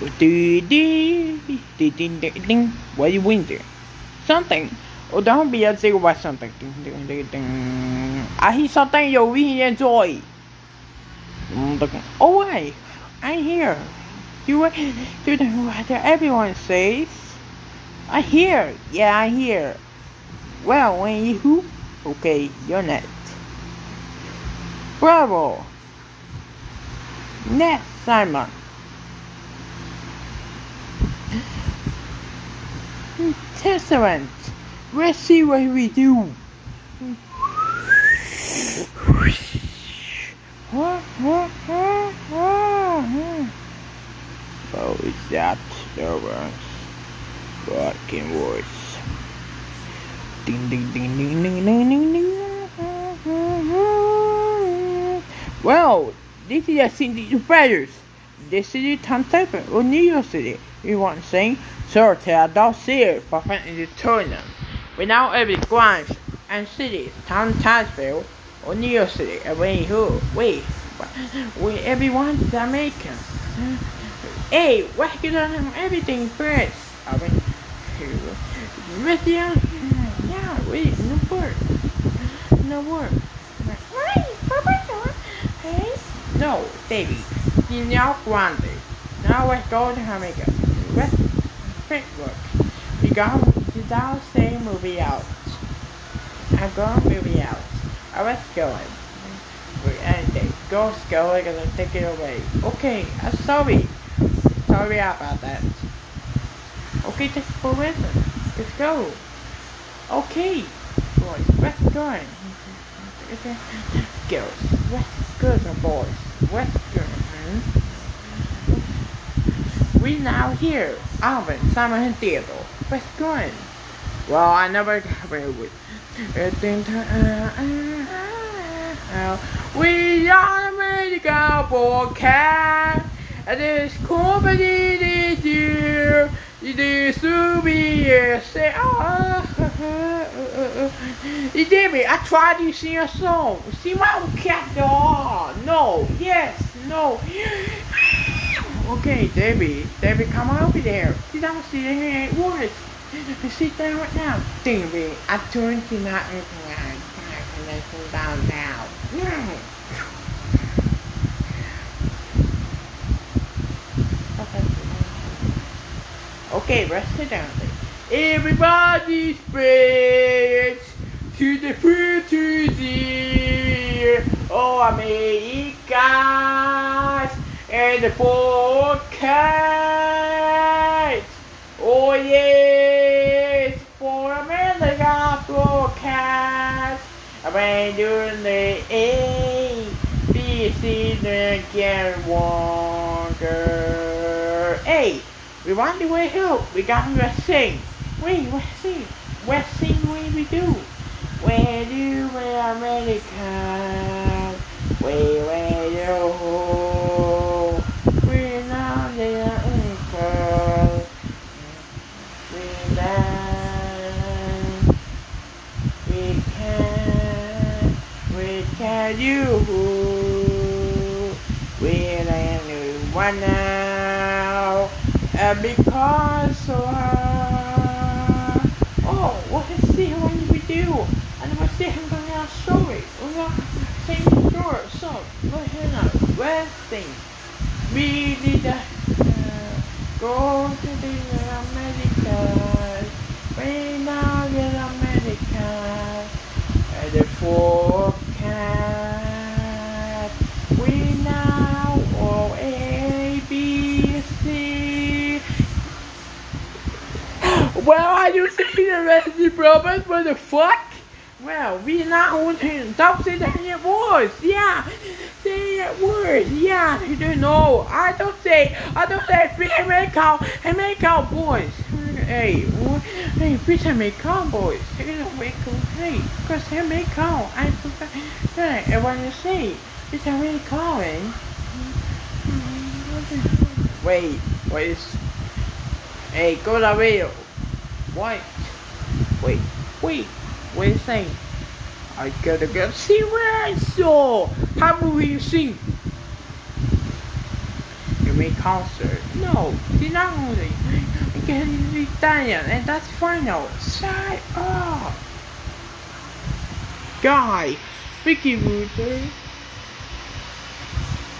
What are you there? Something. Oh, don't be a zero by something. I hear something you really enjoy. Oh, wait. I hear. You, know what everyone says? I hear. Yeah, I hear. Well, when you who? Okay, you're next. Bravo. Next, Simon. Testament. Let's see what we do. Oh, is that the fucking voice? Ding ding ding ding ding ding ding ding. Well, this is a of brothers. This city town type of New York City. You want to sing? Sir, tell don't see it, but in the tournament. We now every branch and cities, town Townsville, or New York City, and we who, we, we everyone is American. Hey, what's going on everything first? I mean, with you, yeah, wait, no word, no word. Hey, no, baby, now grande. Now let's go to Jamaica. Let's work. We got the say movie out. I'm going movie out. I was going. And they go going and take it away. Okay, I'm sorry. Sorry about that. Okay, just for listen. Let's go. Okay. Boys, let's go. Girls, let's go, boys. Let's go. We now here. Alvin, Simon and Theodore. What's going? Well, I never. It. We are broadcast. And this company this year. This will be a. David, I tried to sing a song. See my cat dog. No. Okay, Debbie, Debbie, come on over there. Down, sit down here at once. Sit down right now. Debbie, I told you not recognize. I sit down now? Okay, let's sit down. Everybody spreads to the future. Oh, America and the broadcast. Oh yes, for America broadcast. I've been doing the get water. Hey, we want to way help. We got to sing. Wait, what sing? What sing what we do? Where do we America? Where, can you. I knew one now. And because so uh, oh what is see what we do? And we're sitting by our story? We're not saying story so we're here now resting we need to uh, go to the Americas we now in America and the four cat. We now O A B C. Well, I the brothers. What the fuck? Well, we now want to stop saying that words. Yeah, say that words. Yeah, you don't know. I don't say. I don't say. And make cow. And make cow boys. Hey, hey, and make cow boys. Hey, because they make cow. I forgot. Hey, what you say? Fish and make eh? Wait, wait. Hey, go away. Wait, wait, wait a second. I gotta go see where I saw. How movie you see? You mean concert? No, did not only. I get to Italian, and that's final. Shut up, guy. Mickey Mouse.